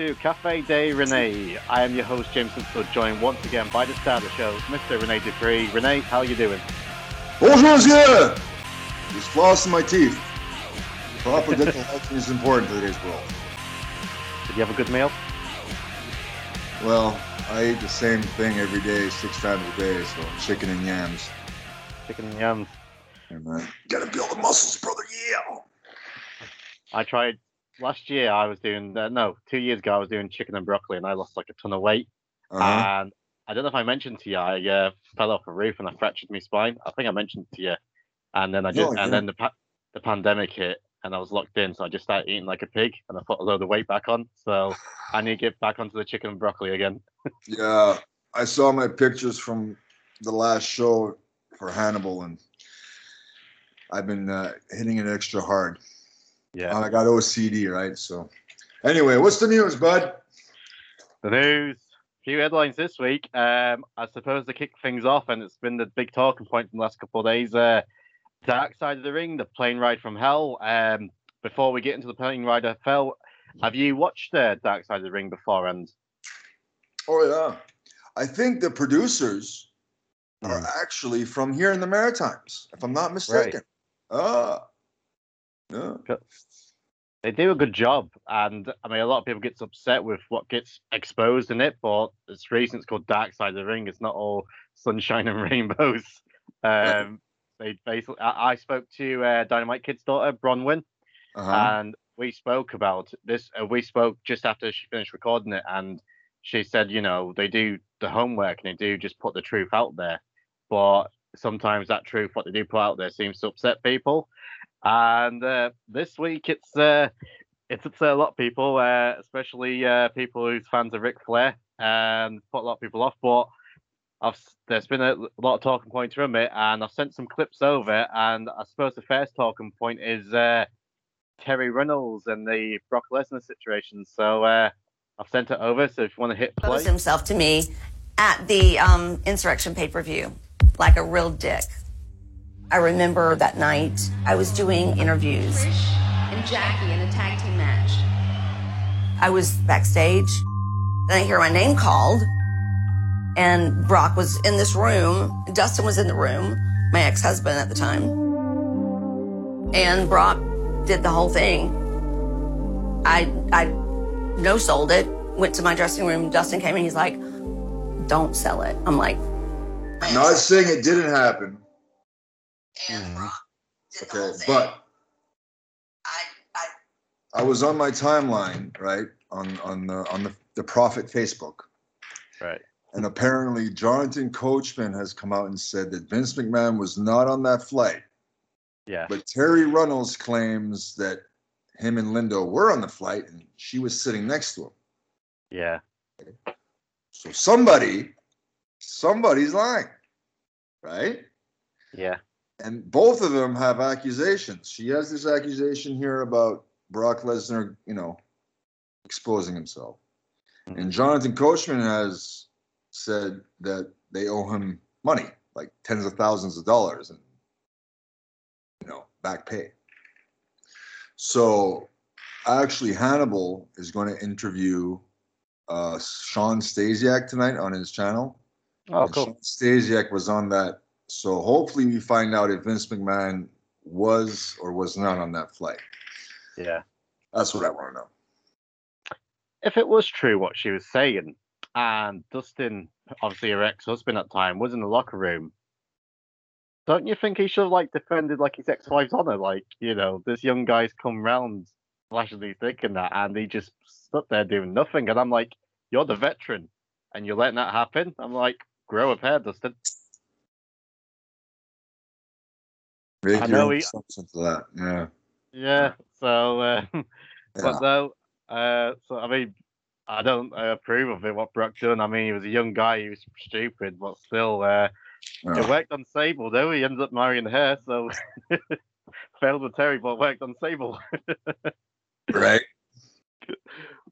to Cafe de Rene. I am your host Jameson Simpson, joined once again by the star of the show, Mr. Rene Dupree. Rene, how are you doing? Bonjour, monsieur! Just flossing my teeth. Proper dental hygiene is important in today's world. Did you have a good meal? Well, I eat the same thing every day, six times a day, so chicken and yams. Chicken and yams. Hey. Gotta build the muscles, brother, yeah! I tried last year. I was doing uh, no, two years ago I was doing chicken and broccoli, and I lost like a ton of weight. Uh-huh. And I don't know if I mentioned to you, I uh, fell off a roof and I fractured my spine. I think I mentioned to you. And then I just, and then the pa- the pandemic hit, and I was locked in, so I just started eating like a pig, and I put a load of weight back on. So I need to get back onto the chicken and broccoli again. Yeah, I saw my pictures from the last show for Hannibal, and I've been uh, hitting it extra hard. Yeah. And I got OCD, right? So, anyway, what's the news, bud? The news. Few headlines this week. Um, I suppose to kick things off, and it's been the big talking point in the last couple of days. Uh, Dark Side of the Ring, the plane ride from hell. Um, before we get into the plane ride of hell, have you watched uh, Dark Side of the Ring before? And Oh yeah, I think the producers are Mm. actually from here in the Maritimes, if I'm not mistaken. Ah, yeah. they do a good job. And I mean, a lot of people gets upset with what gets exposed in it, but it's reason it's called Dark Side of the Ring. It's not all sunshine and rainbows. Um, they basically, I, I spoke to uh, Dynamite Kid's daughter, Bronwyn. Uh-huh. and we spoke about this. Uh, we spoke just after she finished recording it, and she said, you know, they do the homework and they do just put the truth out there, but sometimes that truth, what they do put out there, seems to upset people. And uh, this week, it's uh, it's upset a lot of people, uh, especially uh, people who's fans of Ric Flair, and put a lot of people off. But I've there's been a lot of talking points from it, and I've sent some clips over. And I suppose the first talking point is. Uh, Terry Reynolds and the Brock Lesnar situation. So uh, I've sent it over. So if you want to hit play, himself to me at the um, Insurrextion pay per view like a real dick. I remember that night I was doing interviews. Trish and Jackie in a tag team match. I was backstage. Then I hear my name called, and Brock was in this room. Dustin was in the room, my ex husband at the time. And Brock did the whole thing. I, I no sold it, went to my dressing room. Dustin came in, he's like, don't sell it. I'm like, Not saying it didn't happen, and mm-hmm. Brock did the okay, whole thing. but I, I I was on my timeline, right, on on the on the the Prophet Facebook, right? and apparently Jonathan Coachman has come out and said that Vince McMahon was not on that flight. Yeah, But Terry Runnels claims that him and Linda were on the flight and she was sitting next to him. yeah, So somebody, somebody's lying, right? yeah, And both of them have accusations. She has this accusation here about Brock Lesnar, you know, exposing himself. And Jonathan Coachman has said that they owe him money, like tens of thousands of dollars and you know, back pay. So actually Hannibal is going to interview uh Shawn Stasiak tonight on his channel. Oh, And cool. Shawn Stasiak was on that. So hopefully we find out if Vince McMahon was or was not on that flight. Yeah. That's what I want to know. If it was true what she was saying, and Dustin, obviously her ex-husband at the time, was in the locker room, don't you think he should have like defended like his ex-wife's honor? Like, you know, this young guy's come round, flashing his dick and that, and he just stood there doing nothing. And I'm like, you're the veteran, and you're letting that happen. I'm like, grow a pair, Dustin. I know he- of that. Yeah. Yeah. So, uh, yeah. but though, uh, so I mean, I don't uh, approve of it. What Brock done. I mean, he was a young guy. He was stupid, but still, uh, Yeah. it worked on Sable though. He ended up marrying her, so failed with Terry, but worked on Sable. Right.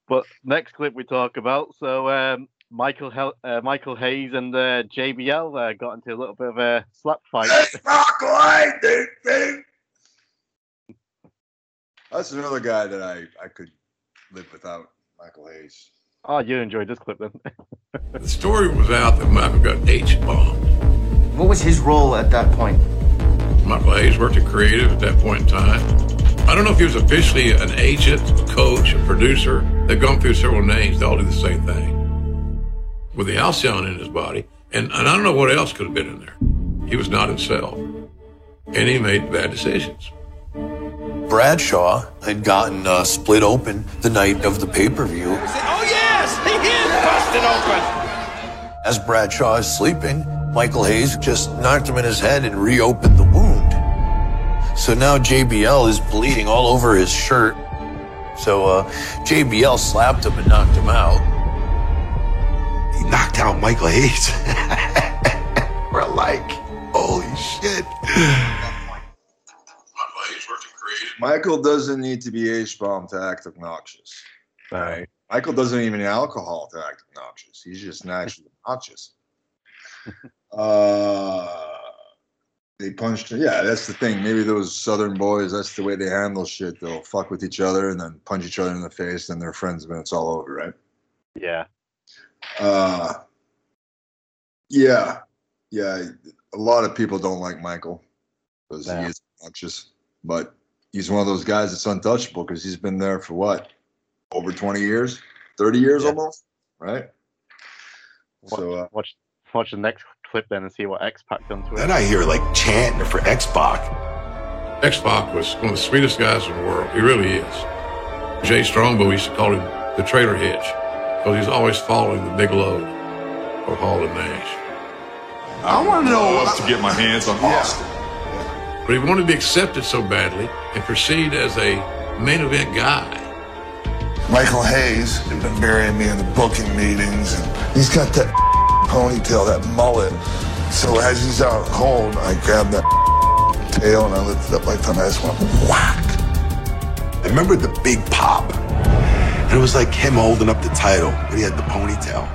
But next clip we talk about. So um, Michael Hel- uh, Michael Hayes and uh, JBL uh, got into a little bit of a slap fight. That's another guy that I, I could live without. Michael Hayes. Oh, you enjoyed this clip then? The story was out that Michael got H bombed. What was his role at that point? Michael Hayes worked at Creative at that point in time. I don't know if he was officially an agent, a coach, a producer. They've gone through several names. They all do the same thing. With the Halcyon in his body, and, and I don't know what else could have been in there. He was not himself. And he made bad decisions. Bradshaw had gotten uh, split open the night of the pay per view. Oh, yes! He is busted open! As Bradshaw is sleeping, Michael Hayes just knocked him in his head and reopened the wound. So now JBL is bleeding all over his shirt. So uh, JBL slapped him and knocked him out. He knocked out Michael Hayes. We're like, holy shit. Michael Hayes worked at Creative. Michael doesn't need to be H bomb to act obnoxious. Right. Michael doesn't even need alcohol to act obnoxious. He's just naturally obnoxious. uh, they punched. Yeah, that's the thing. Maybe those Southern boys. That's the way they handle shit. They'll fuck with each other and then punch each other in the face. And they're friends when it's all over, right? yeah. Uh, yeah, yeah. A lot of people don't like Michael because Yeah. he is obnoxious, but he's one of those guys that's untouchable because he's been there for what over 20 years, 30 years Yeah. almost, right? Watch, So, uh, watch, watch the next clip then and see what X Pac done to Then. I hear like chanting for X Pac. X Pac was one of the sweetest guys in the world. He really is. Jay Strongbow used to call him the trailer hitch because he's always following the big load of Hall and Nash. I want to know up to get my hands on Austin. But he wanted to be accepted so badly and perceived as a main event guy. Michael Hayes has been burying me in the booking meetings, and he's got that ponytail, that mullet. So as he's out cold, I grab that tail and I lift it up like that, and I just went whack. I remember the big pop. And it was like him holding up the title, but he had the ponytail.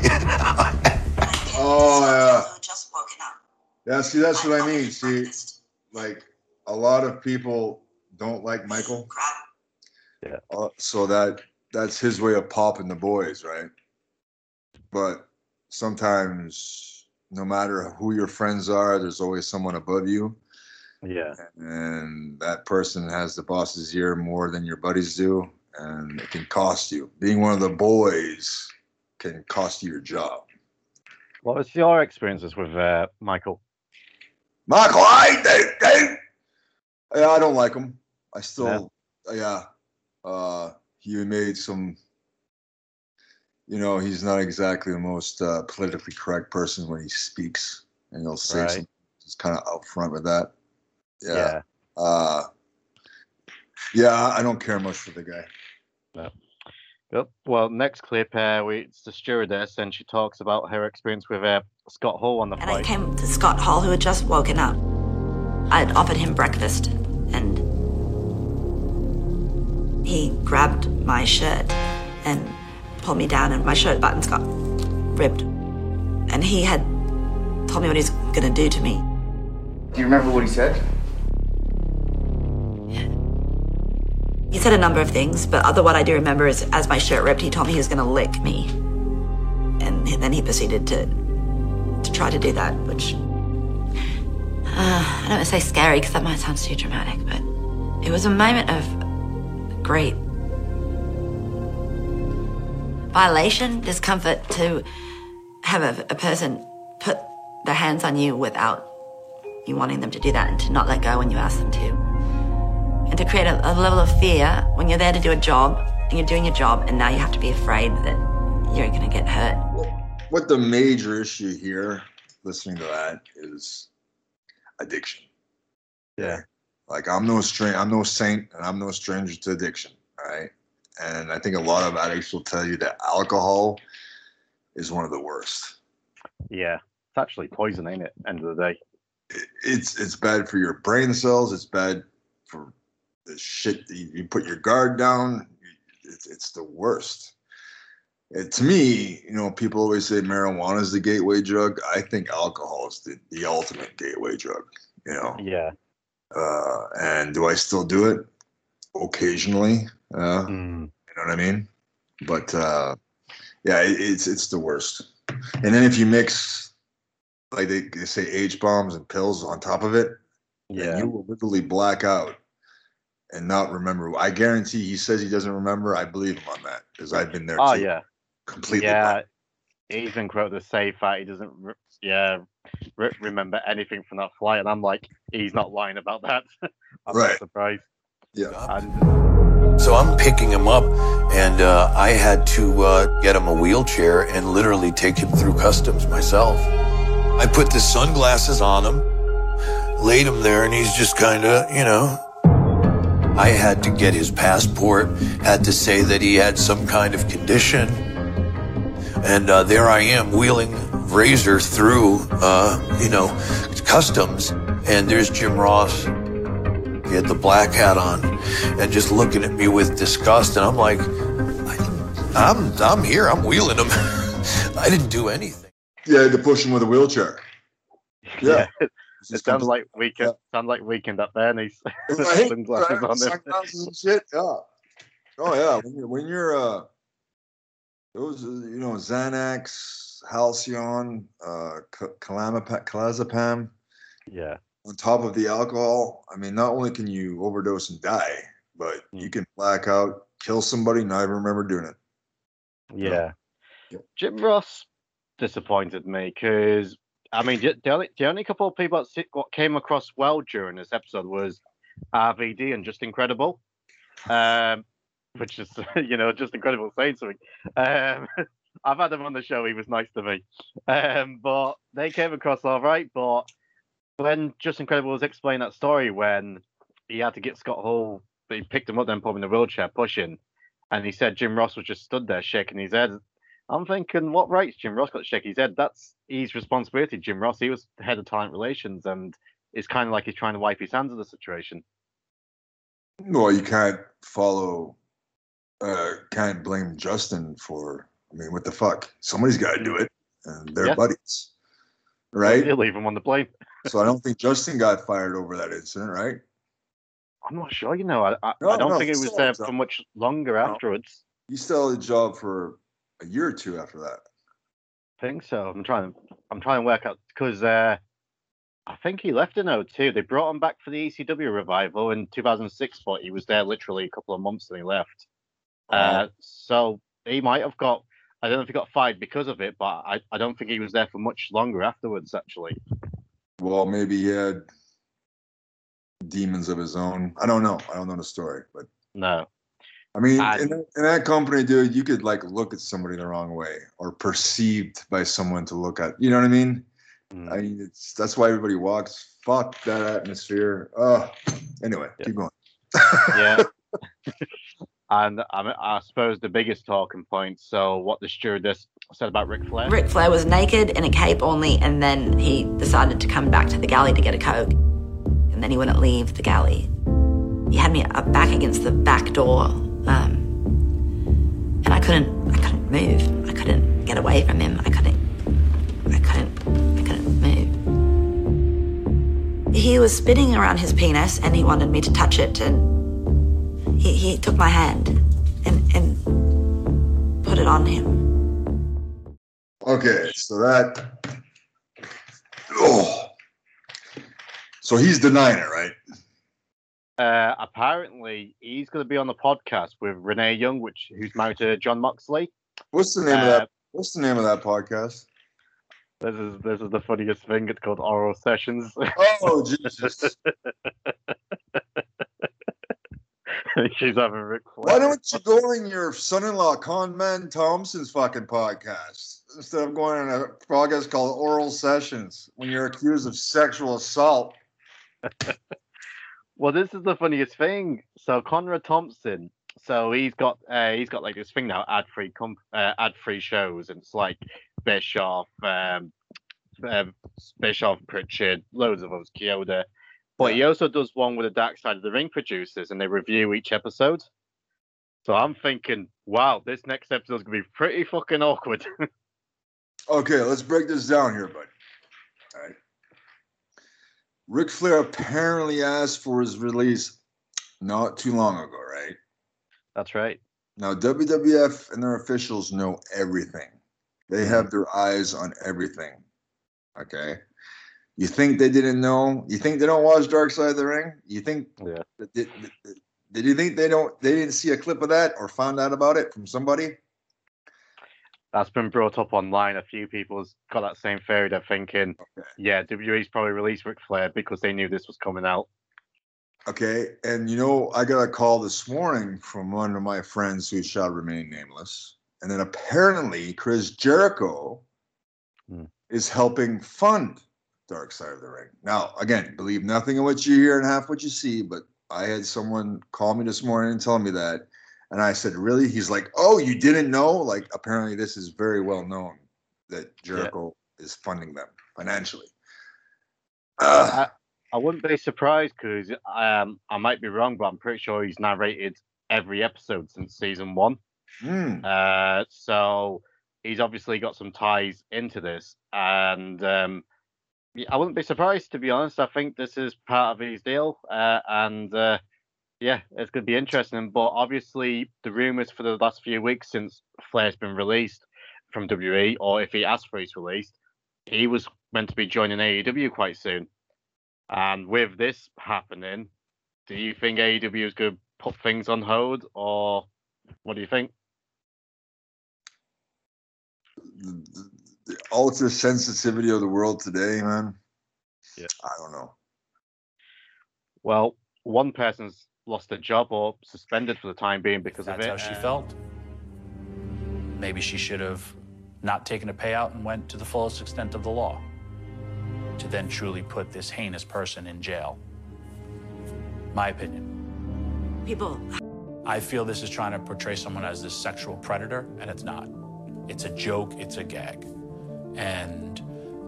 oh yeah, Just woken up. yeah. See, that's what I mean. See, like a lot of people don't like Michael. Yeah. Uh, so that that's his way of popping the boys, right? But sometimes, no matter who your friends are, there's always someone above you, Yeah. and that person has the boss's ear more than your buddies do, and it can cost you. Being one of the boys can cost you your job. What was your experiences with uh, Michael? Michael, I they, they, yeah, I don't like him. I still, yeah. Uh, he made some. You know, he's not exactly the most uh, politically correct person when he speaks, and he'll say Right. something. He's kind of out front with that. Yeah. Yeah. Uh, yeah, I don't care much for the guy. Yep. Well, next clip, uh, we, it's the stewardess, and she talks about her experience with uh, Scott Hall on the And I came to Scott Hall, who had just woken up. I'd offered him breakfast, and he grabbed my shirt and pulled me down, and my shirt buttons got ripped. And he had told me what he was going to do to me. Do you remember what he said? He said a number of things, but other what I do remember is as my shirt ripped, he told me he was going to lick me. And then he proceeded to to try to do that, which uh, I don't want to say scary because that might sound too dramatic, but it was a moment of great violation, discomfort to have a, a person put their hands on you without you wanting them to do that and to not let go when you ask them to and to create a, a level of fear when you're there to do a job and you're doing your job and now you have to be afraid that you're going to get hurt. What the major issue here, listening to that, is addiction. Yeah. Like I'm no strain, I'm no saint, and I'm no stranger to addiction. Right. and I think a lot of addicts will tell you that alcohol is one of the worst. Yeah. It's actually poison, ain't it? End of the day. It's it's bad for your brain cells. It's bad for the shit you, you put your guard down. It's it's the worst. It, to me, you know, people always say marijuana is the gateway drug. I think alcohol is the, the ultimate gateway drug. You know, Yeah. uh, and do I still do it occasionally? Uh, Mm. you know what I mean? But uh, yeah, it, it's it's the worst. And then if you mix, like they, they say, H bombs and pills on top of it, Yeah. you will literally black out and not remember. I guarantee he says he doesn't remember. I believe him on that because I've been there. Oh too. yeah. completely. Yeah. He's been quoted to say that he doesn't. Re- yeah. Re- remember anything from that flight, and I'm like, he's not lying about that. I'm Right. not surprised. Yeah. And So I'm picking him up, and uh, I had to uh, get him a wheelchair and literally take him through customs myself. I put the sunglasses on him, laid him there, and he's just kind of, you know. I had to get his passport, had to say that he had some kind of condition. And uh, there I am wheeling Razor through, uh, you know, customs. And there's Jim Ross. He had the black hat on and just looking at me with disgust. And I'm like, I, I'm, I'm here. I'm wheeling him. I didn't do anything. Yeah, to push him with a wheelchair. Yeah. It sounds like weekend. Sounds like weekend up there, and he's Right, sunglasses right, on. sunglasses and shit. Yeah. Oh yeah. When you're, when you're uh, those you know Xanax, Halcyon, uh, c- Calamapa- Yeah. on top of the alcohol. I mean, not only can you overdose and die, but you can black out, kill somebody, and even remember doing it. Yeah. Jim Ross disappointed me because I mean the only the only couple of people that what came across well during this episode was RVD and Justin Credible, um, which is you know just incredible saying something. Um, I've had him on the show; he was nice to me, um, but they came across all right. But when Justin Credible was explaining that story when he had to get Scott Hall, he picked him up, then put him in the wheelchair, pushing, and he said Jim Ross was just stood there shaking his head. I'm thinking, what rights Jim Ross got to shake his head? That's his responsibility. Jim Ross, he was the head of talent relations, and it's kind of like he's trying to wipe his hands of the situation. Well, you can't follow. Uh, can't blame Justin for. I mean, what the fuck? Somebody's got to do it, and they're Yeah. buddies, right? He'll leave him on the plane. so I don't think Justin got fired over that incident, right? I'm not sure, you know. I, I, No, I don't no, think he he was there for much longer No. afterwards. He still had a job for a year or two after that. I think so. I'm trying. I'm trying to work out because uh, I think he left in 02. They brought him back for the ECW revival in 2006, but he was there literally a couple of months and he left. Uh, so he might have got. I don't know if he got fired because of it, but I, I don't think he was there for much longer afterwards. Actually, Well, maybe he had demons of his own. I don't know. I don't know the story, but no. I mean, And- in, that, in that company, dude, you could like look at somebody the wrong way or perceived by someone to look at. You know what I mean? Mm. I mean, it's that's why everybody walks. Fuck that atmosphere. Uh anyway, keep going. yeah. and I, I suppose the biggest talking point. So what the stewardess said about Ric Flair. Ric Flair was naked in a cape only, and then he decided to come back to the galley to get a Coke. And then he wouldn't leave the galley. He had me up back against the back door, um, and I couldn't, I couldn't move. I couldn't get away from him. I couldn't, I couldn't, I couldn't move. He was spinning around his penis, and he wanted me to touch it, and he, he took my hand and, and put it on him. Okay, so that. Oh. So he's denying it, right? Uh, apparently, he's going to be on the podcast with Renee Young, which who's married to Jon Moxley. What's the name of Uh, that? What's the name of that podcast? This is this is the funniest thing. It's called Oral Sessions. Oh Jesus! She's having Ric Flair. Why don't you go on your son-in-law Conrad Thompson's fucking podcast instead of going on a podcast called Oral Sessions when you're accused of sexual assault? Well, this is the funniest thing. So Conrad Thompson, so he's got uh, he's got like this thing now, ad free comp uh, ad free shows, and it's like Bischoff, um, um, Bischoff, Prichard, loads of others, Kyoto. But he also does one with the Dark Side of the Ring producers, and they review each episode. So I'm thinking, wow, this next episode's gonna be pretty fucking awkward. Okay, let's break this down here, bud. All right. Ric Flair apparently asked for his release not too long ago, right? That's right. Now, WWF and their officials know everything. They Mm-hmm. have their eyes on everything. Okay. You think they didn't know? You think they don't watch Dark Side of the Ring? You think? Yeah. Did, did, did you think they don't? They didn't see a clip of that or found out about it from somebody? That's been brought up online. A few people's got that same theory. They're thinking, yeah, WWE's probably released Ric Flair because they knew this was coming out. Okay. And you know, I got a call this morning from one of my friends who shall remain nameless. And then apparently Chris Jericho Hmm. is helping fund Dark Side of the Ring. Now, again, believe nothing of what you hear and half what you see, but I had someone call me this morning and tell me that. And I said, Really? He's like, Oh, you didn't know? Like, apparently, this is very well known that Jericho is funding them financially. I, I wouldn't be surprised because um, I might be wrong, but I'm pretty sure he's narrated every episode since season one. Hmm. Uh, so he's obviously got some ties into this, and um, I wouldn't be surprised to be honest. I think this is part of his deal, uh, and uh, yeah, it's going to be interesting. But obviously, the rumors for the last few weeks since Flair's been released from WWE, or if he asked for his release, he was meant to be joining AEW quite soon. And with this happening, do you think AEW is going to put things on hold, or what do you think? the, the ultra sensitivity of the world today, man. Yeah. I don't know. Well, one person's lost a job or suspended for the time being because That's of it. That's how she felt. Maybe she should have not taken a payout and went to the fullest extent of the law to then truly put this heinous person in jail. My opinion. People, I feel this is trying to portray someone as this sexual predator, and it's not. It's a joke, it's a gag. And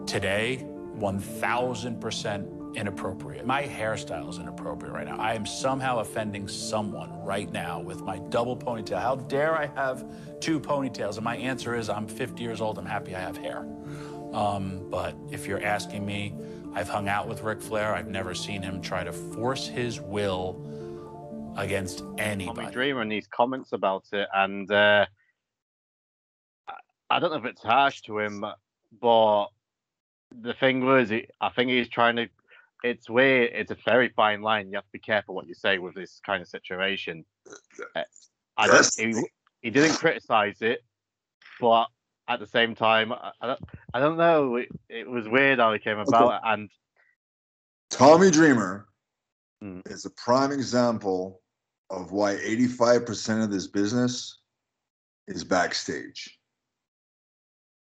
today, 1000% inappropriate. My hairstyle is inappropriate right now. I am somehow offending someone right now with my double ponytail. How dare I have two ponytails? And my answer is I'm 50 years old, I'm happy I have hair. Um, but if you're asking me, I've hung out with Ric Flair. I've never seen him try to force his will against anybody. Tommy Dreamer and these comments about it, and uh, I- don't know if it's harsh to him, but the thing was, he- I think he's trying to. It's weird. It's a very fine line. You have to be careful what you say with this kind of situation. Uh, I don't. He, he didn't criticize it, but at the same time, I, I don't. I don't know. It, it was weird how it came about, and Tommy Dreamer Hmm. is a prime example of why 85% of this business is backstage.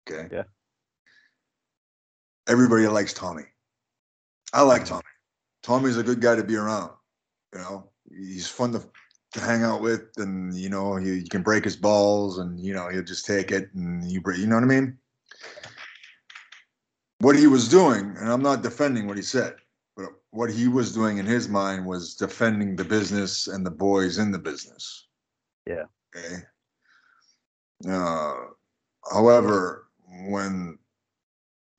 Okay. Yeah. Everybody likes Tommy. I like Tommy. Tommy's a good guy to be around. You know, he's fun to, to hang out with, and you know, you, you can break his balls, and you know, he'll just take it, and you break. You know what I mean? What he was doing, and I'm not defending what he said, but what he was doing in his mind was defending the business and the boys in the business. Yeah. Okay. Uh, however, when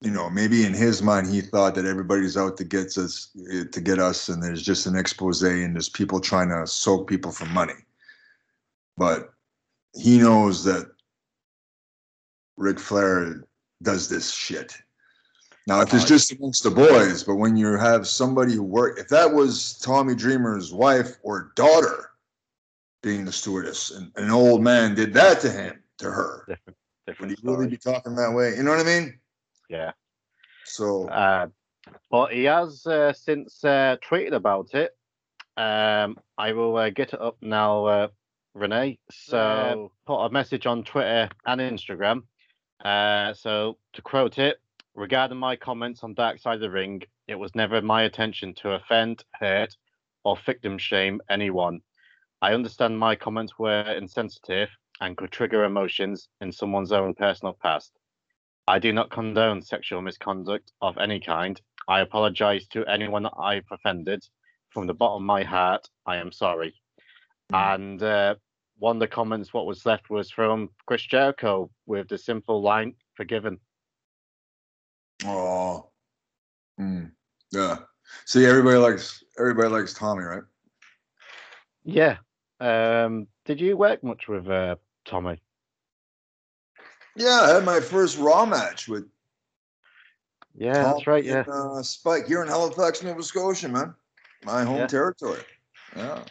you know, maybe in his mind he thought that everybody's out to get us eh, to get us, and there's just an expose and there's people trying to soak people for money. But he knows that Ric Flair does this shit. Now, if it's just amongst the boys, but when you have somebody who work, if that was Tommy Dreamer's wife or daughter being the stewardess, and an old man did that to him, to her, different, would different he really story. be talking that way? You know what I mean? Yeah. So, Uh, but he has uh, since uh, tweeted about it. Um, I will uh, get it up now, uh, Renee. So put a message on Twitter and Instagram. Uh, so to quote it, regarding my comments on Dark Side of the Ring, it was never my intention to offend, hurt, or victim shame anyone. I understand my comments were insensitive and could trigger emotions in someone's own personal past. I do not condone sexual misconduct of any kind. I apologize to anyone that I've offended. From the bottom of my heart, I am sorry. And uh, one of the comments, what was left, was from Chris Jericho with the simple line, forgiven. oh, mm, yeah. See, everybody likes everybody likes Tommy, right? Yeah. Um, did you work much with uh, Tommy? Yeah, I had my first Raw match with Yeah, Tom that's right. Yeah, and, uh, Spike here in Halifax, Nova Scotia, man. My home Yeah. territory. Yeah.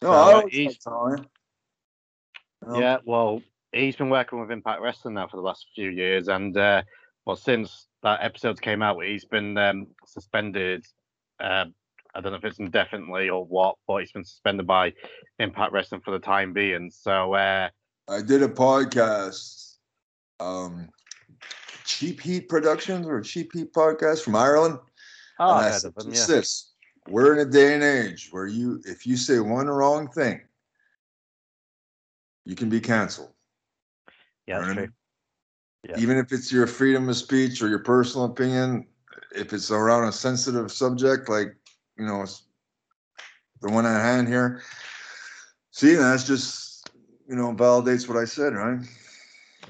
No, I uh, always he's- yeah. Well, he's been working with Impact Wrestling now for the last few years, and uh, well, since that episode came out, he's been um, suspended. Uh, I don't know if it's indefinitely or what, but he's been suspended by Impact Wrestling for the time being. So, uh, I did a podcast, um, Cheap Heat Productions or Cheap Heat Podcast from Ireland. oh, And I said them. Yeah, this: we're in a day and age where you, if you say one wrong thing, you can be canceled. yeah, that's You know what I true. Yeah. Even if it's your freedom of speech or your personal opinion, if it's around a sensitive subject like you know the one at hand here, see, that's just you know validates what I said, right?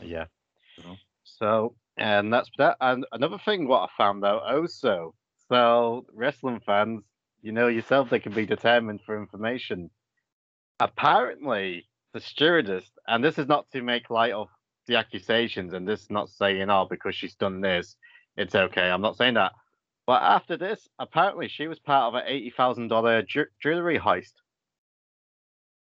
Yeah. So, and that's that. And another thing, what I found out also, so wrestling fans, you know yourself, they can be determined for information. Apparently, the stewardess, and this is not to make light of the accusations, and this is not saying, oh, because she's done this, it's okay. I'm not saying that. But after this, apparently she was part of an $80,000 ju- jewelry heist.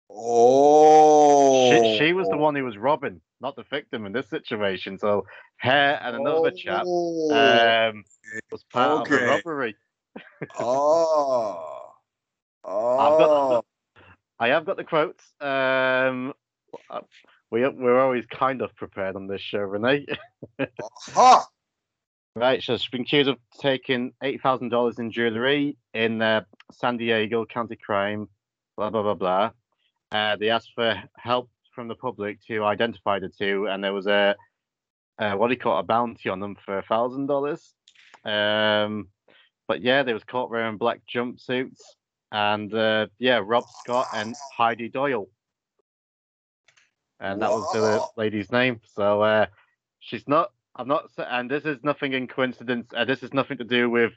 Oh, She, she was the one who was robbing, not the victim in this situation. So her and another chap Oh, um, was part of the robbery. oh, I've got, oh, I have got the quotes. Um, we we're always kind of prepared on this show, Renee. ha! right, so she's been accused of taking eight thousand dollars in jewelry in uh, San Diego county crime. Blah blah blah blah. Uh, they asked for help from the public to identify the two, and there was a uh, what he you call it, a bounty on them for a thousand dollars. Um, but yeah, they was caught wearing black jumpsuits, and uh, yeah, Rob Scott and Heidi Doyle, and that was the lady's name. So uh, she's not. I'm not. And this is nothing in coincidence. Uh, this is nothing to do with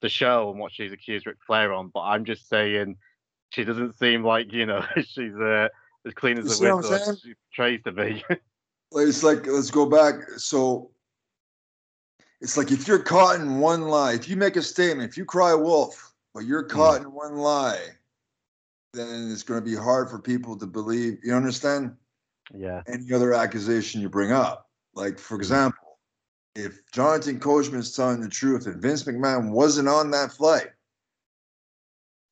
the show and what she's accused Ric Flair on. But I'm just saying, she doesn't seem like you know she's uh, as clean You as a see whistle as she tries to be. It's like let's go back. So it's like if you're caught in one lie, if you make a statement, if you cry wolf, but you're caught in one lie, then it's going to be hard for people to believe. You understand? yeah. Any other accusation you bring up, like for example, if Jonathan Coachman is telling the truth and Vince McMahon wasn't on that flight,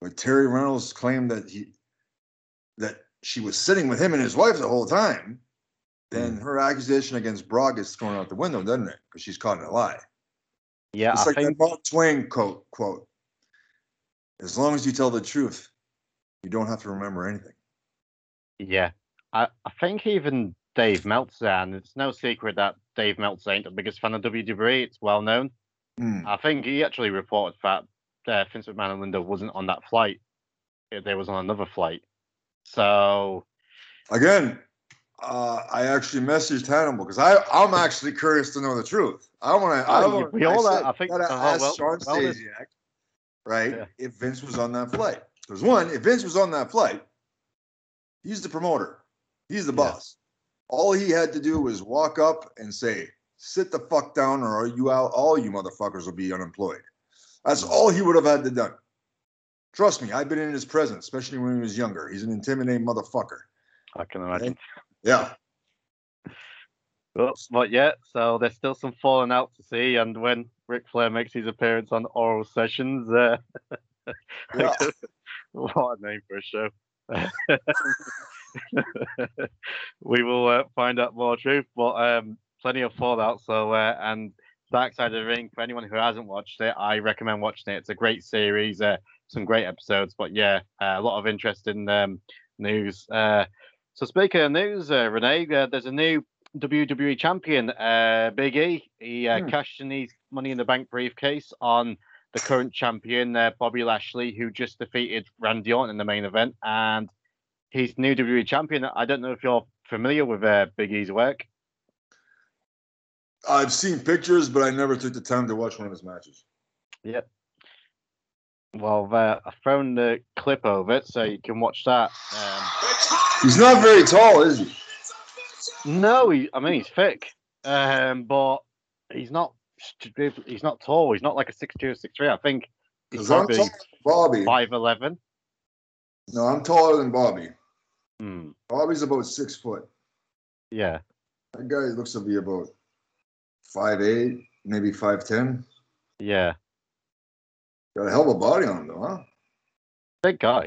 but Terry Reynolds claimed that he that she was sitting with him and his wife the whole time, then her accusation against Brock is thrown out the window, doesn't it? Because she's caught in a lie. Yeah, it's I like think that Mark Twain quote quote. As long as you tell the truth, you don't have to remember anything. Yeah, I, I think even Dave Meltzer, and it's no secret that Dave Meltzer ain't the biggest fan of WWE. It's well known. Hmm. I think he actually reported that uh, Vince McMahon and Linda wasn't on that flight. uh, They was on another flight. So Again, uh, I actually messaged Hannibal because I I'm actually curious to know the truth. I want to. I Oh, all said. I think gotta the ask world- Shawn well, Stasiak, right? Yeah. If Vince was on that flight, because one, if Vince was on that flight, he's the promoter, he's the Yeah. boss. All he had to do was walk up and say, "Sit the fuck down, or are you out? All you motherfuckers will be unemployed." That's all he would have had to done. Trust me, I've been in his presence, especially when he was younger. He's an intimidating motherfucker. I can imagine. Yeah. But, but yeah, so there's still some falling out to see. And when Ric Flair makes his appearance on Oral Sessions, uh, Yeah. what a name for a show. we will uh, find out more truth, but um, plenty of fallout. So, uh, and Dark Side of the Ring, for anyone who hasn't watched it, I recommend watching it. It's a great series, uh, some great episodes, but yeah, uh, a lot of interesting um, news. Uh, so, speaking of news, uh, Renee, uh, there's a new WWE champion, uh, Big E. He uh, Hmm. cashed in his Money in the Bank briefcase on the current champion, uh, Bobby Lashley, who just defeated Randy Orton in the main event, and he's new WWE champion. I don't know if you're familiar with uh, Big E's work. I've seen pictures, but I never took the time to watch one of his matches. Yep. Well, uh, I found the clip over it so you can watch that. Um, He's not very tall, is he? No, he, I mean he's thick, um, but he's not. He's not tall. He's not like a six two or six three. I think he's probably Bobby. five eleven. No, I'm taller than Bobby. Hmm. Bobby's about six foot. Yeah. That guy looks to be about five eight, maybe five ten. Yeah. Got a hell of a body on him, though, huh? Big guy.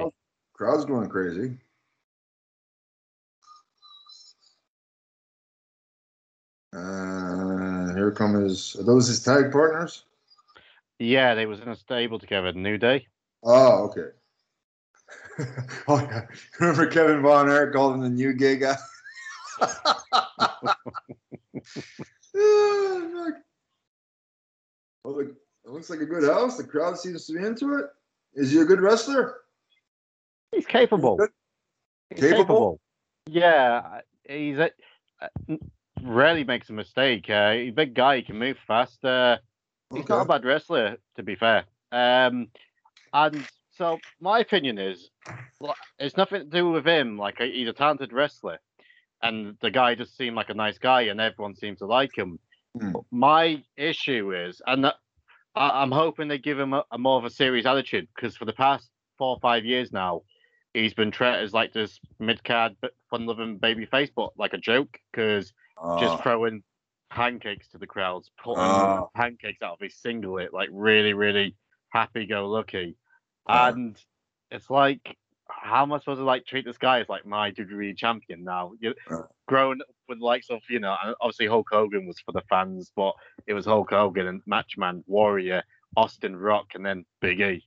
Crowd's going crazy. Uh, here come his. Are those his tag partners? Yeah, they was in a stable together. New Day. Oh, okay. oh yeah. Remember Kevin Von Erich called him the new gay guy? Oh, it looks like a good house. The crowd seems to be into it. Is he a good wrestler? He's capable. He's Capable? Yeah, he's a, uh, rarely makes a mistake. Uh, he's a big guy. He can move fast. Uh, he's not a bad wrestler, to be fair. Um, and so my opinion is, well, it's nothing to do with him. Like he's a talented wrestler, and the guy just seemed like a nice guy, and everyone seems to like him. But My issue is, and that, I, I'm hoping they give him a, a more of a serious attitude because for the past four or five years now, he's been treated as like this mid card, fun-loving baby face, but like a joke because Ah. just throwing pancakes to the crowds, putting Ah. pancakes out of his singlet, like really, really happy-go-lucky, Ah. and it's like. How am I supposed to like treat this guy as like my WWE champion now? You, Ah. growing up with likes of you know, obviously Hulk Hogan was for the fans, but it was Hulk Hogan and Macho Man, Warrior, Austin Rock, and then Big E.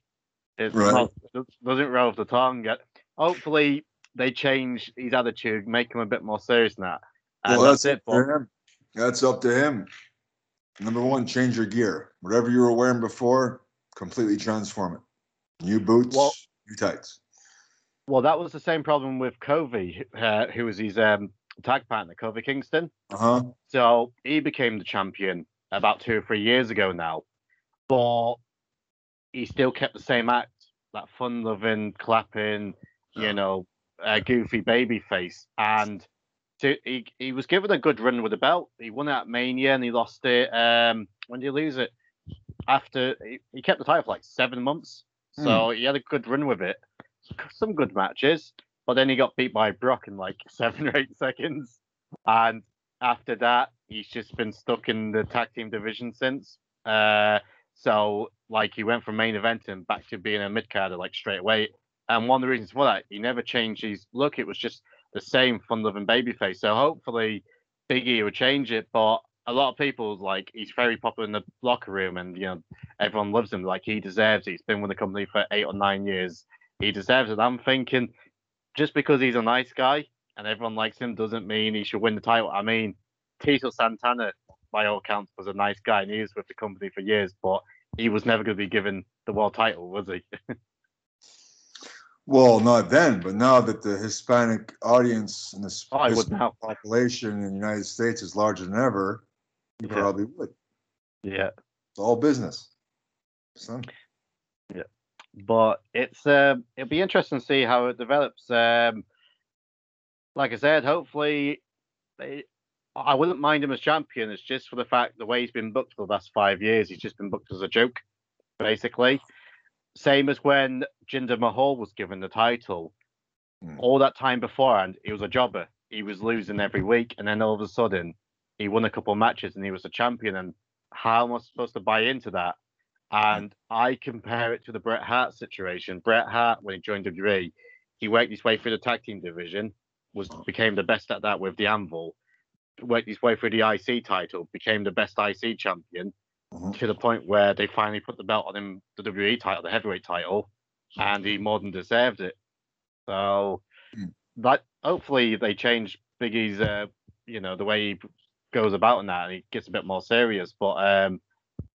It's Right. it doesn't roll off the tongue yet. Hopefully they change his attitude, make him a bit more serious than that. Well, that's, that's, it. to him. That's up to him. Number one, change your gear. Whatever you were wearing before, completely transform it. New boots, Well- new tights. Well, that was the same problem with Kofi, uh, who was his um, tag partner, Kofi Kingston. Uh huh. So he became the champion about two or three years ago now, but he still kept the same act, that fun-loving, clapping, you know, uh, goofy baby face. And to, he he was given a good run with the belt. He won it at Mania and he lost it. Um, when did he lose it? After he, he kept the title for like seven months, so he had a good run with it. Some good matches, but then he got beat by Brock in like seven or eight seconds. And after that, he's just been stuck in the tag team division since. Uh, so like he went from main event and back to being a mid carder like straight away. And one of the reasons for that, he never changed his look. It was just the same fun-loving babyface. So hopefully, Biggie will change it. But a lot of people like he's very popular in the locker room, and you know everyone loves him. Like he deserves it. He's been with the company for eight or nine years. He deserves it. I'm thinking just because he's a nice guy and everyone likes him doesn't mean he should win the title. I mean, Tito Santana, by all accounts, was a nice guy and he was with the company for years, but he was never going to be given the world title, was he? Well, not then, but now that the Hispanic audience and the Oh, Hispanic population in the United States is larger than ever, you Yeah. probably would. yeah. It's all business. Son. But it's um, it'll be interesting to see how it develops. Um, like I said, hopefully, they, I wouldn't mind him as champion. It's just for the fact the way he's been booked for the last five years, he's just been booked as a joke, basically. Same as when Jinder Mahal was given the title. Hmm. All that time beforehand, he was a jobber. He was losing every week, and then all of a sudden, he won a couple of matches and he was a champion. And how am I supposed to buy into that? And I compare it to the Bret Hart situation. Bret Hart, when he joined WWE, he worked his way through the tag team division, was became the best at that with the Anvil, worked his way through the IC title, became the best IC champion, Mhm. to the point where they finally put the belt on him, the WWE title, the heavyweight title, and he more than deserved it. So Mm. that hopefully they change Big E's, uh, you know, the way he goes about in that, and he gets a bit more serious. But um,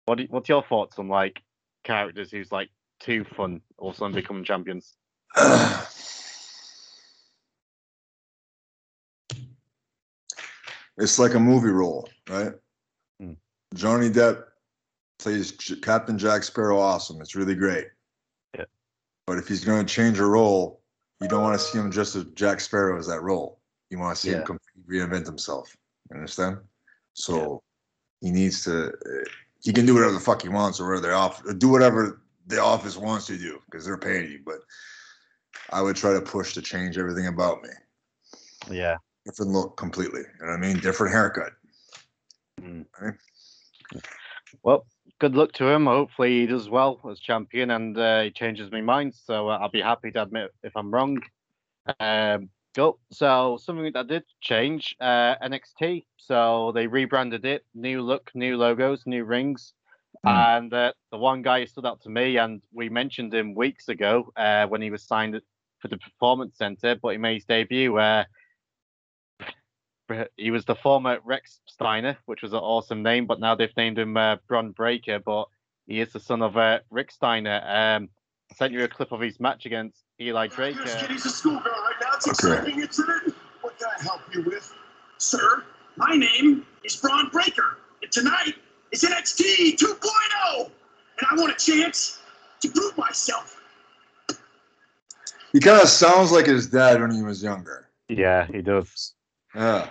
what do, what's your thoughts on like characters who's like too fun all of a sudden become champions? it's like a movie role, right? Hmm. Johnny Depp plays J- Captain Jack Sparrow awesome. It's really great. Yeah. But if he's going to change a role, you don't want to see him just as Jack Sparrow as that role. You want to see Yeah. him completely reinvent himself. You understand? So he needs to. He can do whatever the fuck he wants, or whatever they do whatever the office wants you to do because they're paying you. But I would try to push to change everything about me. Yeah. Different look completely. You know what I mean? Different haircut. Mm. Right? Well, good luck to him. Hopefully he does well as champion and uh, he changes my mind. So uh, I'll be happy to admit if I'm wrong. Um, cool. So something that did change, uh, NXT. So they rebranded it, new look, new logos, new rings. And uh, the one guy who stood out to me, and we mentioned him weeks ago uh, when he was signed for the Performance Center, but he made his debut. Uh, he was the former Rex Steiner, which was an awesome name, but now they've named him uh, Bron Breakker. But he is the son of uh, Rick Steiner. Um, I sent you a clip of his match against Eli Drake. He's a schoolgirl right now. It's Okay. exciting, isn't it? What can I help you with? Sir, my name is Bron Breakker. And tonight is NXT 2.0. And I want a chance to prove myself. He kind of sounds like his dad when he was younger. yeah, he does. Yeah.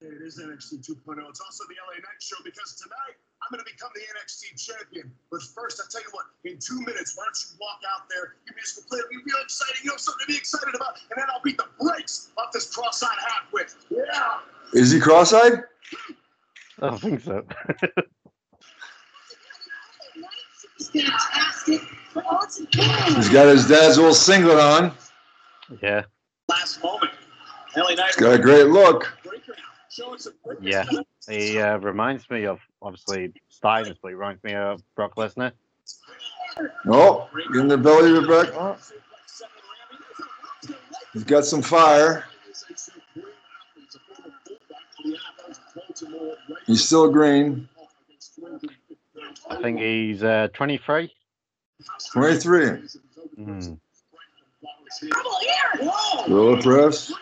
It is NXT 2.0. It's also the LA Knight Show because tonight I'm going to become the NXT champion. But first, I'll tell you what, in two minutes, why don't you walk out there, give me this play, it'll be real exciting, you know, something to be excited about, and then I'll beat the brakes off this cross-eyed half-wit. Yeah. Is he cross-eyed? I don't think so. Fantastic. He's got his dad's old singlet on. yeah, Last moment. LA Knight He's got a great look. Yeah. He uh, reminds me of obviously Steiner's, but he reminds me of Brock Lesnar. Oh, in the belly of the back. Oh. He's got some fire. He's still green. I think he's uh, 23. 23. Mm. Roller press.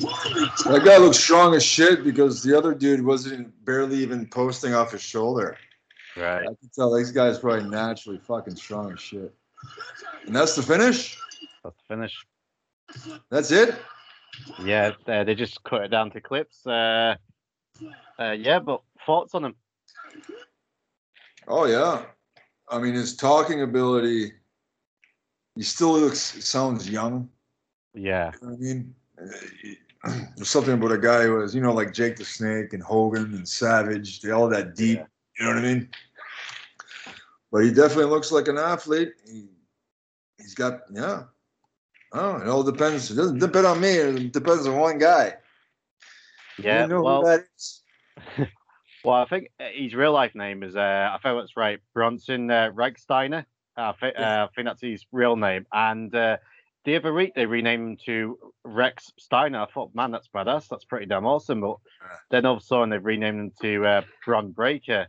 That guy looks strong as shit because the other dude wasn't barely even posting off his shoulder. Right. I can tell this guy's probably naturally fucking strong as shit. And that's the finish? That's the finish. That's it? Yeah, uh, they just cut it down to clips. Uh, uh, yeah, but thoughts on him? Oh yeah. I mean his talking ability, he still looks sounds young. Yeah, You know I mean? There's something about a guy who was, you know, like Jake the Snake and Hogan and Savage, all that deep, you know what I mean? But he definitely looks like an athlete. He, he's got, yeah. Oh, it all depends. It doesn't depend on me. It depends on one guy. yeah. you know well, who that is? well, I think uh, his real life name is, uh, I think that's right, Bronson uh, Rechsteiner. I, thi- uh, I think that's his real name. And uh, the other week they renamed him to Rex Steiner. I thought, man, that's badass. That's pretty damn awesome. But then all of a sudden they've renamed him to uh, Bron Breakker.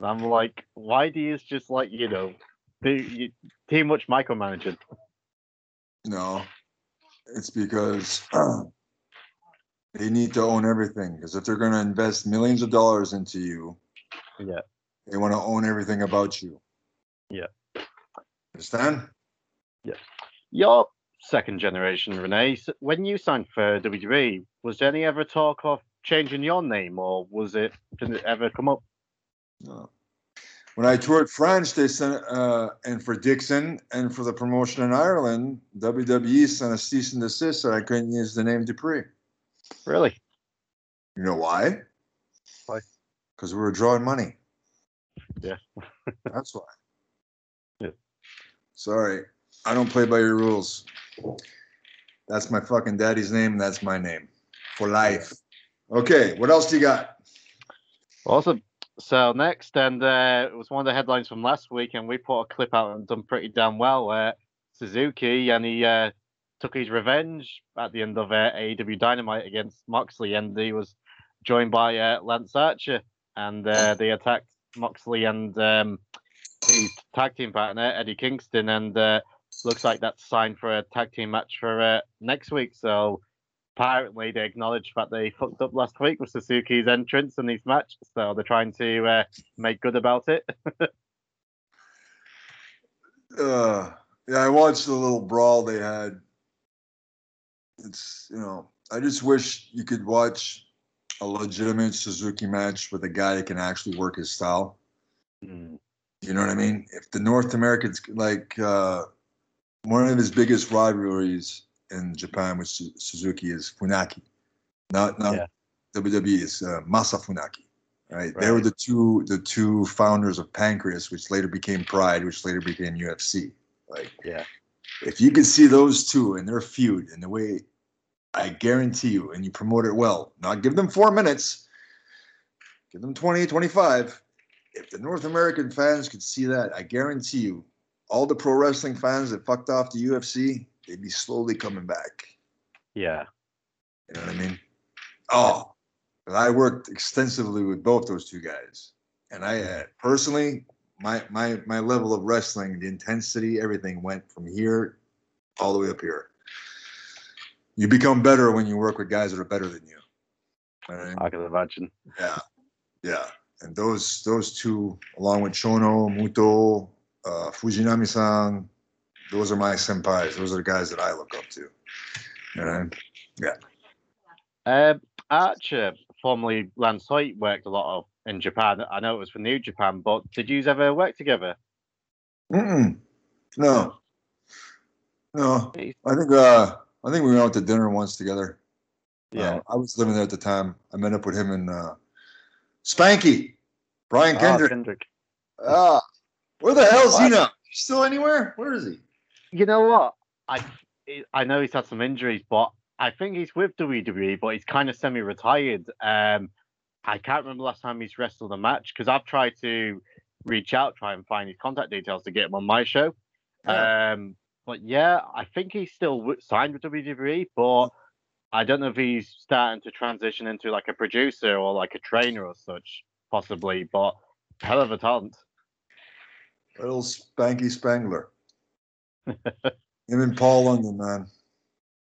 And I'm like, why do you just like, you know, do you, too much micromanaging? No, it's because they need to own everything. Because if they're going to invest millions of dollars into you, Yeah. they want to own everything about you. Yeah. Understand? Your second generation, Renee, when you signed for WWE, was there any ever talk of changing your name or was it, did it ever come up? No. When I toured France, they sent, uh, and for Dixon and for the promotion in Ireland, WWE sent a cease and desist that I couldn't use the name Dupree. Really? You know why? Why? Because we were drawing money. Yeah. That's why. Yeah. Sorry, I don't play by your rules. That's my fucking daddy's name. That's my name for life. Okay, what else do you got? Awesome. So next, and uh, it was one of the headlines from last week, and we put a clip out and done pretty damn well. Uh, Suzuki, and he uh, took his revenge at the end of uh, AEW Dynamite against Moxley, and he was joined by uh, Lance Archer, and uh, they attacked Moxley and um, his tag team partner Eddie Kingston, and uh, looks like that's signed for a tag team match for uh, next week. So apparently they acknowledged that they fucked up last week with Suzuki's entrance and his match, so they're trying to uh, make good about it. uh, yeah, I watched the little brawl they had. It's you know, I just wish you could watch a legitimate Suzuki match with a guy that can actually work his style. Mm. You know what I mean? If the North Americans like uh, one of his biggest rivalries in Japan with Suzuki is Funaki, not not Yeah. WWE is uh, Masa Funaki. Right? They were the two the two founders of Pancrase, which later became Pride, which later became UFC. Like Yeah. if you could see those two and their feud and the way I guarantee you, and you promote it well, not give them four minutes, give them 20, 25. If the North American fans could see that, I guarantee you, all the pro wrestling fans that fucked off the UFC, they'd be slowly coming back. Yeah. You know what I mean? Oh, I worked extensively with both those two guys, and I uh, personally, my my my level of wrestling, the intensity, everything went from here all the way up here. You become better when you work with guys that are better than you. Right? I can imagine. Yeah, yeah, and those those two, along with Chono, Muto, uh, Fujinami-san, those are my senpais. Those are the guys that I look up to. You know? Yeah. Um, Archer, formerly Lance Hoyt, worked a lot of in Japan. I know it was for New Japan, but did you ever work together? Mm-mm. No. No. I think uh I think we went out to dinner once together. Yeah. Uh, I was living there at the time. I met up with him and uh Spanky. Brian Ah, Kendrick. Kendrick. Ah. Where the hell's he now? Still anywhere? Where is he? You know what? I I know he's had some injuries, but I think he's with WWE, but he's kind of semi-retired. Um, I can't remember last time he's wrestled a match because I've tried to reach out, try and find his contact details to get him on my show. Um, but yeah, I think he's still signed with WWE, but I don't know if he's starting to transition into like a producer or like a trainer or such, possibly. But hell of a talent. Little Spanky Spangler. him and Paul London, man.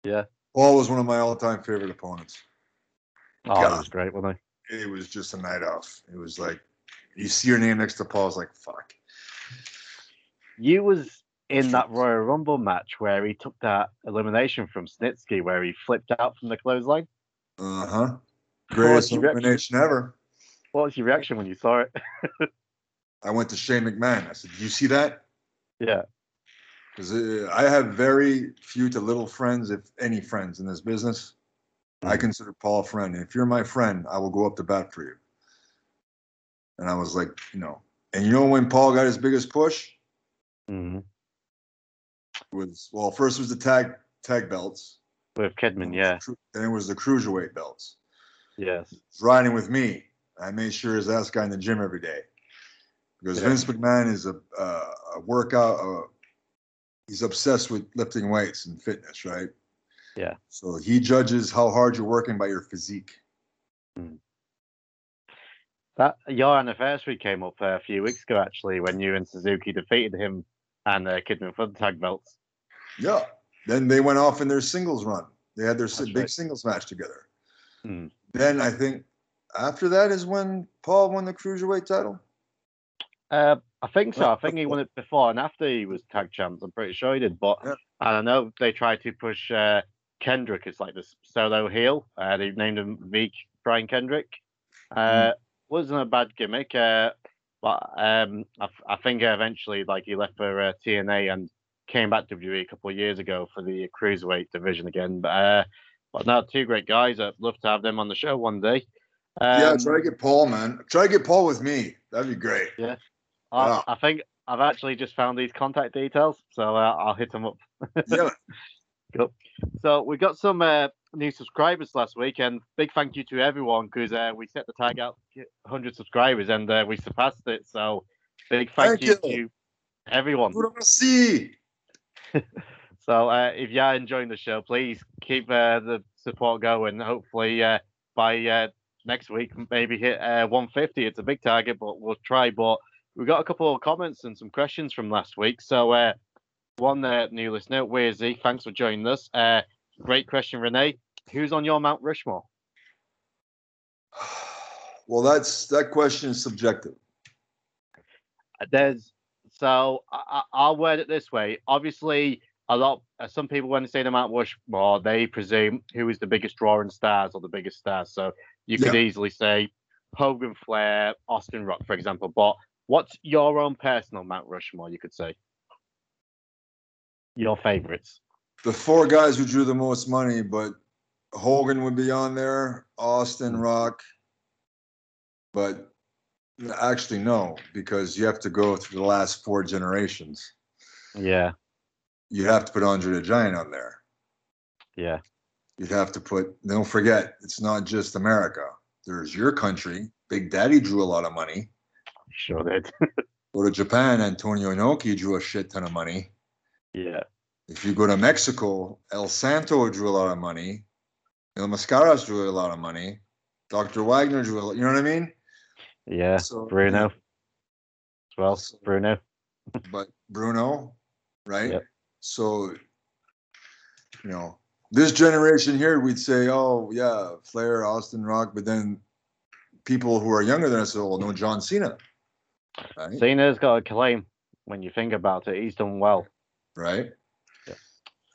Yeah. Paul was one of my all-time favorite opponents. Oh, God. that was great, wasn't It was just a night off. It was like you see your name next to Paul, it's like fuck. You was in that Royal Rumble match where he took that elimination from Snitsky, where he flipped out from the clothesline. Uh-huh. What Greatest your reaction? elimination ever. What was your reaction when you saw it? I went to Shane McMahon. I said, "Do you see that?" yeah. Because uh, I have very few to little friends, if any friends, in this business. I consider Paul a friend. And if you're my friend, I will go up to bat for you. And I was like, you know, and you know when Paul got his biggest push hmm was well, first was the tag tag belts, With Kidman, yeah. then it was the cruiserweight belts. Yes. Riding with me. I made sure his ass got in the gym every day because Yeah. Vince McMahon is a uh, a workout. Uh, he's obsessed with lifting weights and fitness, right? Yeah. So he judges how hard you're working by your physique. That your anniversary came up uh, a few weeks ago, actually, when you and Suzuki defeated him and uh, Kidman for the tag belts. Yeah. Then they went off in their singles run. They had their That's big right. singles match together. Hmm. Then I think after that is when Paul won the cruiserweight title. Uh, I think so. I think he won it before and after he was tag champs. I'm pretty sure he did. But I don't know. They tried to push uh, Kendrick It's like this solo heel. Uh, they named him Veek Brian Kendrick. Uh, Wasn't a bad gimmick. Uh, but um, I, f- I think eventually, like he left for uh, TNA and came back to WWE a couple of years ago for the cruiserweight division again. But uh, but now two great guys. I'd love to have them on the show one day. yeah, Um, try to get Paul, man. Try to get Paul with me. That'd be great. Yeah. I, Wow. I think I've actually just found these contact details, so uh, I'll hit them up. Yeah. Cool. So we got some uh, new subscribers last week, and big thank you to everyone because uh, we set the tag out 100 subscribers and uh, we surpassed it. So big thank, Thank you, you. to everyone. See. So uh, if you are enjoying the show, please keep uh, the support going. Hopefully uh, by uh, next week, maybe hit uh, 150. It's a big target, but we'll try. But we got a couple of comments and some questions from last week. So uh, one uh, new listener, Where's? Thanks for joining us. Uh, great question, Renee. Who's on your Mount Rushmore? Well, that's that question is subjective. There's So I, I- I'll word it this way. Obviously, a lot. Uh, some people when they say the Mount Rushmore, they presume who is the biggest drawing stars or the biggest stars. So you could Yeah. easily say Hogan, Flair, Austin Rock, for example. But what's your own personal Mount Rushmore? You could say your favorites. The four guys who drew the most money, but Hogan would be on there, Austin hmm. Rock. But actually, no, because you have to go through the last four generations. Yeah, You have to put Andre the Giant on there. yeah, You'd have to put, don't forget, it's not just America. There's your country. Big Daddy drew a lot of money. Sure did. Go to Japan, Antonio Inoki drew a shit ton of money. yeah, If you go to Mexico, El Santo drew a lot of money. El Mascaras drew a lot of money. Dr. Wagner drew a lot, you know what I mean? yeah. So, Bruno as well. Bruno. But Bruno, right? Yep. So, you know, this generation here, we'd say, oh, yeah, Flair, Austin Rock, but then people who are younger than us will oh, no, John Cena, right? Cena's got a claim when you think about it. He's done well. Right?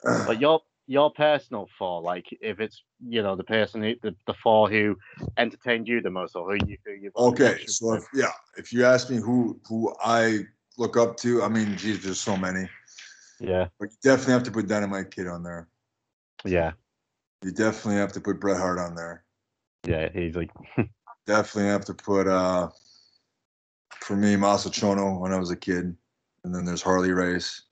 But your your personal four, like if it's you know the person who, the, the four who entertained you the most or who you who you've Okay, so if, yeah, if you ask me who who I look up to, I mean, geez, there's so many. yeah But you definitely have to put Dynamite Kid on there. yeah You definitely have to put Bret Hart on there. yeah easily Definitely have to put uh for me Masa Chono when I was a kid. And then there's Harley Race.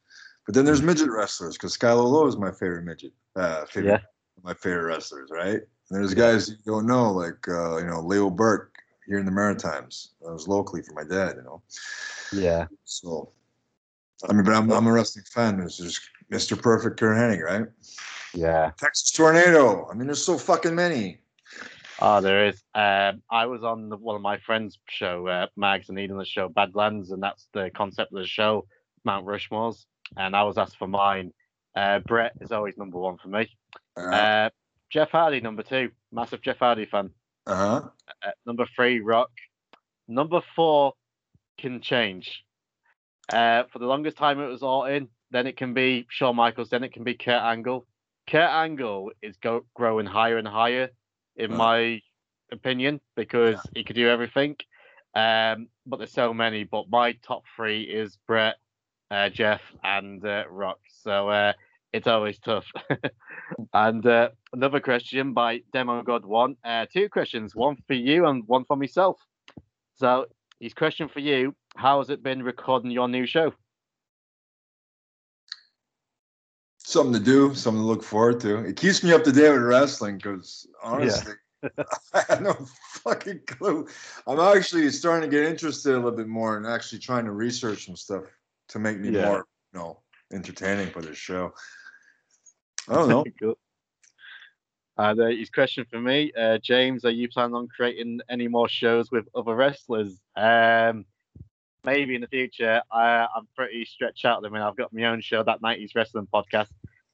But then there's midget wrestlers because Skylar Low is my favorite midget. Uh favorite Yeah. my favorite wrestlers, right? And there's guys you don't know, like uh, you know, Leo Burke here in the Maritimes. I was locally for my dad, you know. yeah So I mean, but I'm I'm a wrestling fan. There's just Mr. Perfect Curt Hennig, right? yeah. Texas Tornado. I mean, there's so fucking many. Oh, there is. Um, I was on the, one of my friends' show, uh, Mags and Eden's show Badlands, and that's the concept of the show, Mount Rushmore's. And I was asked for mine. Uh, Bret is always number one for me. Uh, Jeff Hardy, number two. Massive Jeff Hardy fan. Uh-huh. Uh, number three, Rock. Number four can change. Uh, for the longest time, it was Orton. Then it can be Shawn Michaels. Then it can be Kurt Angle. Kurt Angle is go- growing higher and higher, in Right. my opinion, because he could do everything. Um, but there's so many. But my top three is Bret, uh, Jeff, and uh, Rock. So uh, it's always tough. and uh, another question by Demo God One. Uh, two questions, one for you and one for myself. So his question for you: How has it been recording your new show? Something to do, something to look forward to. It keeps me up to date with wrestling because honestly, I have no fucking clue. I'm actually starting to get interested a little bit more and actually trying to research some stuff to make me Yeah. more, you know, entertaining for this show. I don't know. Cool. And uh, his question for me, uh, James, are you planning on creating any more shows with other wrestlers? Um, maybe in the future. I, I'm pretty stretched out at the minute. I've got my own show, that 90s Wrestling Podcast.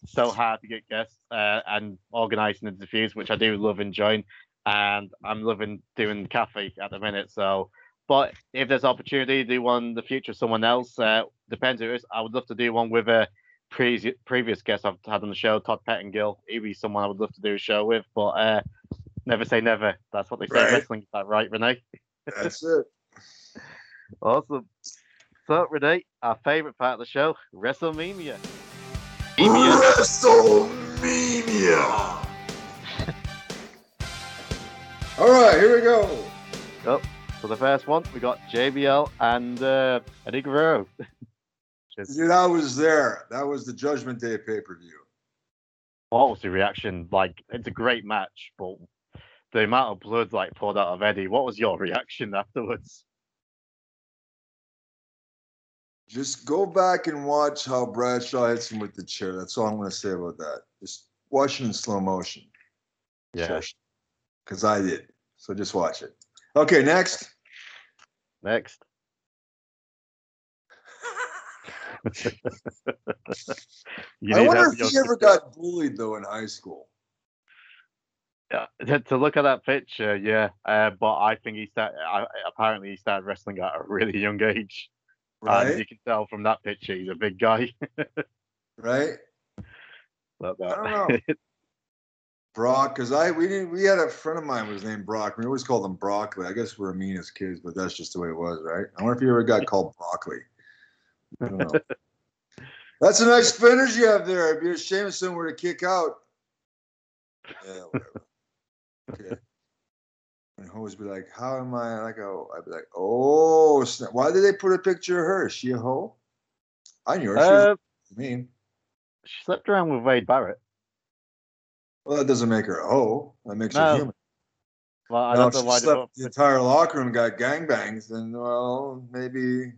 So hard to get guests uh, and organising the interviews, which I do love enjoying. And I'm loving doing cafe at the minute. So, but if there's opportunity to do one in the future, someone else, uh, depends who it is. I would love to do one with a previous previous guest I've had on the show, Todd Pettengill. He'd be someone I would love to do a show with, but uh, never say never. That's what they say in Right. wrestling. Is that right, Renee? That's it. Awesome. So, Renee, our favorite part of the show, WrestleMania. WrestleMania. All right, here we go. Oh, so the first one, we got JBL and uh, Eddie Guerrero. Just, Dude, I was there. That was the Judgment Day pay per view. what was the reaction? Like, it's a great match, but the amount of blood like poured out of Eddie. What was your reaction afterwards? Just go back and watch how Bradshaw hits him with the chair. That's all I'm going to say about that. Just watch it in slow motion. Yeah. Because I did. So just watch it. Okay, next. Next. I wonder if he ever got bullied, though, in high school. Yeah, to, to look at that picture, yeah. Uh, but I think he started. Apparently, he started wrestling at a really young age. Right. And you can tell from that picture he's a big guy. right? that. I don't know. Brock, because I we didn't we had a friend of mine was named Brock. We always called him Broccoli. I guess we are mean as kids, but that's just the way it was, right? I wonder if you ever got called Broccoli. I don't know. that's a nice finish you have there. It'd be a shame if someone were to kick out. Yeah, whatever. Okay. And always be like, "How am I?" Like, oh, I'd be like, "Oh, snap. why did they put a picture of her? Is she a hoe?" I knew her. She Uh, mean. she slept around with Wade Barrett. Well, that doesn't make her a hoe. That makes her human. Well, I Now, don't if know she why slept the entire locker room got gangbangs, then well, maybe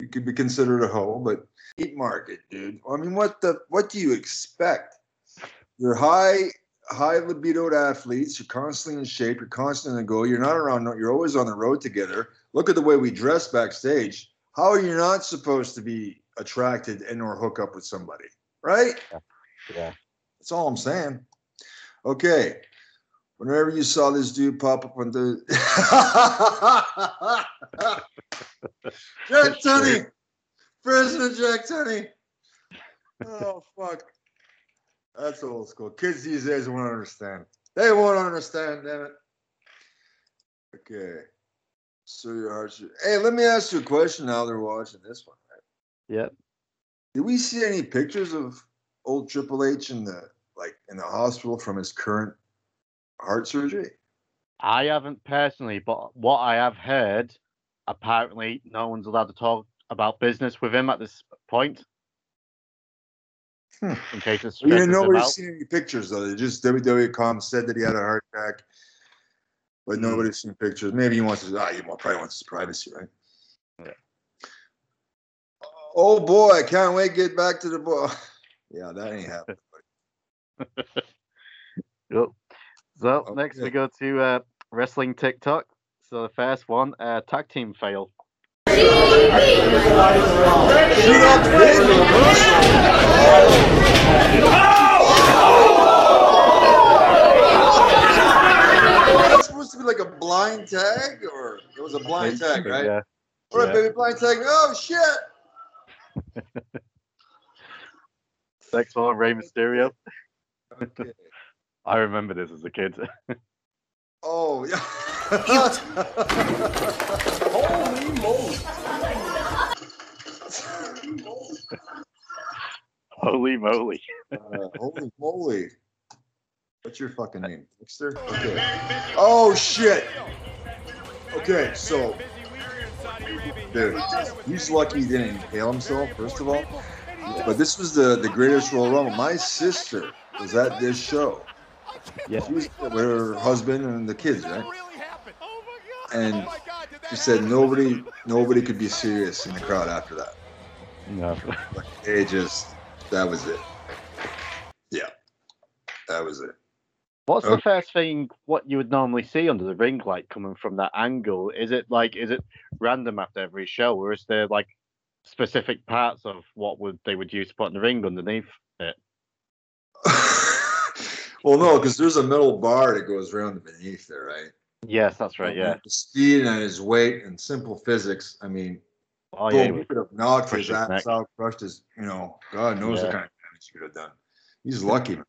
you could be considered a hoe. But eat market, dude. I mean, what the what do you expect? You're high high libidoed athletes. You're constantly in shape. You're constantly in the go. You're not around. You're always on the road together. Look at the way we dress backstage. How are you not supposed to be attracted and or hook up with somebody, right? Yeah. That's all I'm saying. Okay. Whenever you saw this dude pop up on the Jack Tunney, President Jack Tunney. Oh fuck. That's old school. Kids these days won't understand. They won't understand, damn it. Okay. So your heart's hey, let me ask you a question now they're watching this one. Yep. Did we see any pictures of old Triple H in the like in the hospital from his current heart surgery? I haven't personally, but what I have heard, apparently no one's allowed to talk about business with him at this point. Hmm. In case it Well, you stresses know, nobody's seen any pictures though. They just WWE.com said that he had a heart attack, but nobody's seen pictures. Maybe he wants his ah, he probably wants his privacy, right? Yeah. Oh boy, I can't wait to get back to the boy. Yeah, that ain't happening. Yep. So next we go to uh, wrestling TikTok. So the first one, uh, tag team fail. That's supposed to be like a blind tag, or it was a blind tag, right? Yeah. All right, Yeah. baby, blind tag. Oh shit! Next one, Rey Mysterio. Okay. I remember this as a kid. Oh yeah. Holy moly. Holy moly. Uh, holy moly. What's your fucking name? Dexter? Okay. Oh shit. Okay, so dude, he's lucky he didn't impale himself, first of all. But this was the the greatest Royal Rumble. My sister was at this show. Yeah. She was with her husband and the kids, right? And she said nobody nobody could be serious in the crowd after that. No. It just that was it. Yeah. That was it. What's the first thing what you would normally see under the ring light coming from that angle? Is it like is it random after every show, or is there like specific parts of what would they would use to put in the ring underneath it? Well, no, because there's a metal bar that goes around beneath there, right? Yes, that's right. Yeah. The speed and his weight and simple physics. I mean, Oh yeah. he could have knocked his his ass neck. out, crushed his, you know, God knows Yeah. what kind of damage he could have done. He's lucky. man.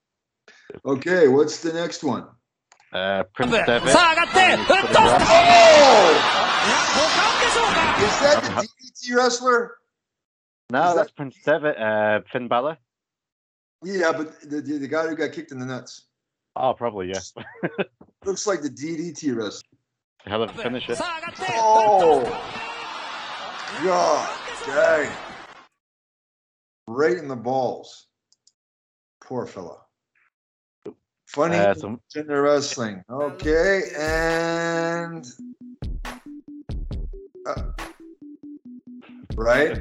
Okay, what's the next one? Uh, Prince Devitt. Oh! Is that the DDT wrestler? No, Is that's Prince Devitt. Uh, Finn Balor. Yeah, but the, the, the guy who got kicked in the nuts. Oh, probably yeah. Looks like the DDT wrestler. Hell of a finisher. Oh! God dang. Right in the balls. Poor fella. Funny Uh, some- gender wrestling. Okay, and uh, right,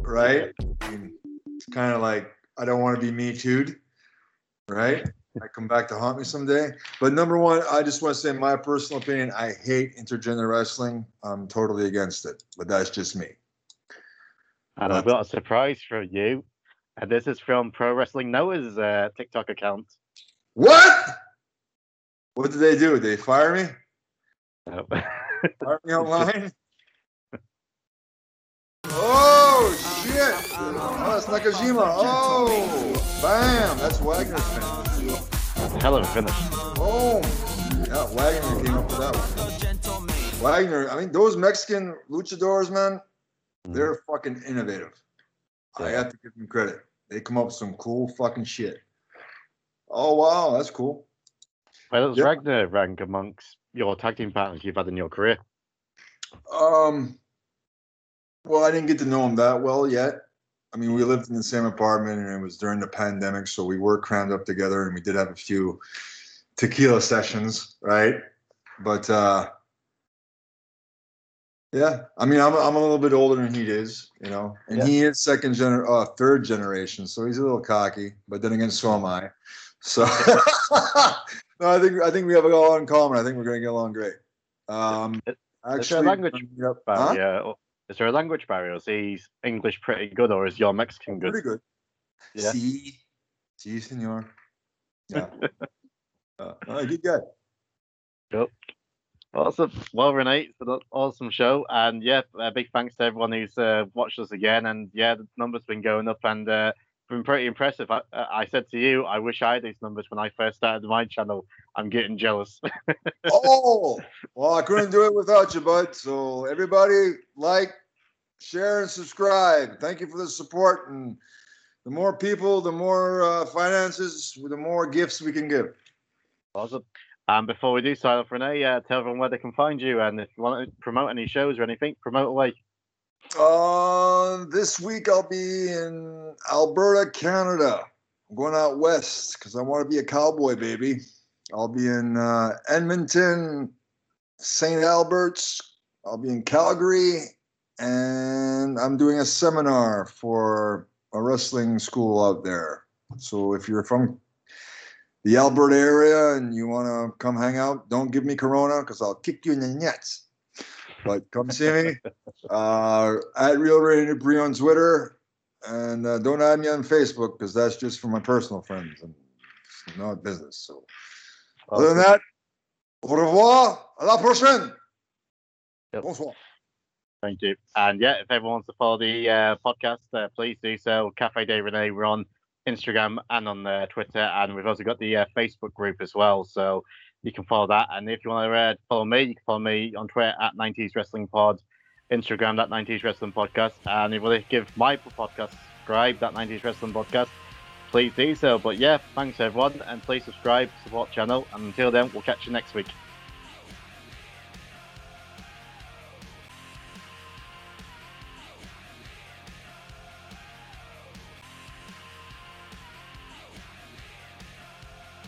right. I mean, it's kind of like I don't want to be me too'd, right? I come back to haunt me someday. But number one, I just want to say my personal opinion. I hate intergender wrestling. I'm totally against it, but that's just me. And I've got a surprise for you. And this is from Pro Wrestling Noah's uh, TikTok account. What? What did they do? Did they fire me? Nope. Fire me online? Oh shit! Oh, that's Nakajima. Oh, bam! That's Wagner's finish. Hell of a finish. Oh, yeah, Wagner came up with that one. Wagner, I mean, those Mexican luchadors, man, they're fucking innovative. I have to give them credit. They come up with some cool fucking shit. Oh wow, that's cool. Where does Yep. Wagner rank amongst your tag team partners you've had in your career? Um, well, I didn't get to know him that well yet. I mean, we lived in the same apartment, and it was during the pandemic, so we were crammed up together, and we did have a few tequila sessions, right? But uh, yeah, I mean, I'm I'm a little bit older than he is, you know, and he is second gener, uh, third generation, so he's a little cocky. But then again, so am I. So no, I think I think we have a lot in common. I think we're gonna get along great. Um, Is there a actually, language yep. Huh? barrier? Is there a language barrier? Is he English pretty good, or is your Mexican good? Pretty good. Yeah. Sí, sí, señor. Yeah. uh, no, good guy. Cool. Awesome. Well, Renee, it's an awesome show, and yeah, a big thanks to everyone who's uh, watched us again. And yeah, the numbers been going up and uh, been pretty impressive. I, uh, I said to you, I wish I had these numbers when I first started my channel. I'm getting jealous. Oh, well, I couldn't do it without you, bud. So everybody, like, share, and subscribe. Thank you for the support. And the more people, the more uh, finances, the more gifts we can give. awesome. And before we do sign off, Renee, uh, tell everyone where they can find you, and if you want to promote any shows or anything, promote away. Uh, this week I'll be in Alberta, Canada. I'm going out west because I want to be a cowboy, baby. I'll be in uh, Edmonton, St. Albert's. I'll be in Calgary, and I'm doing a seminar for a wrestling school out there. So if you're from the Alberta area and you want to come hang out, don't give me Corona because I'll kick you in the nuts. But come see me uh, at Real Randy Dupree on Twitter, and uh, don't add me on Facebook because that's just for my personal friends and it's not business. So, other than that, au revoir, à la prochaine. Bonsoir. Thank you. And yeah, if everyone wants to follow the uh, podcast, uh, please do so. Cafe Day Renee, we're on Instagram and on uh, Twitter, and we've also got the uh, Facebook group as well. So you can follow that. And if you want to uh, follow me, you can follow me on Twitter at 90s Wrestling Pod, Instagram that 90s Wrestling Podcast, and if you want to give my podcast subscribe that 90s Wrestling Podcast, please do so. But yeah, thanks everyone, and please subscribe, support channel, and until then, we'll catch you next week.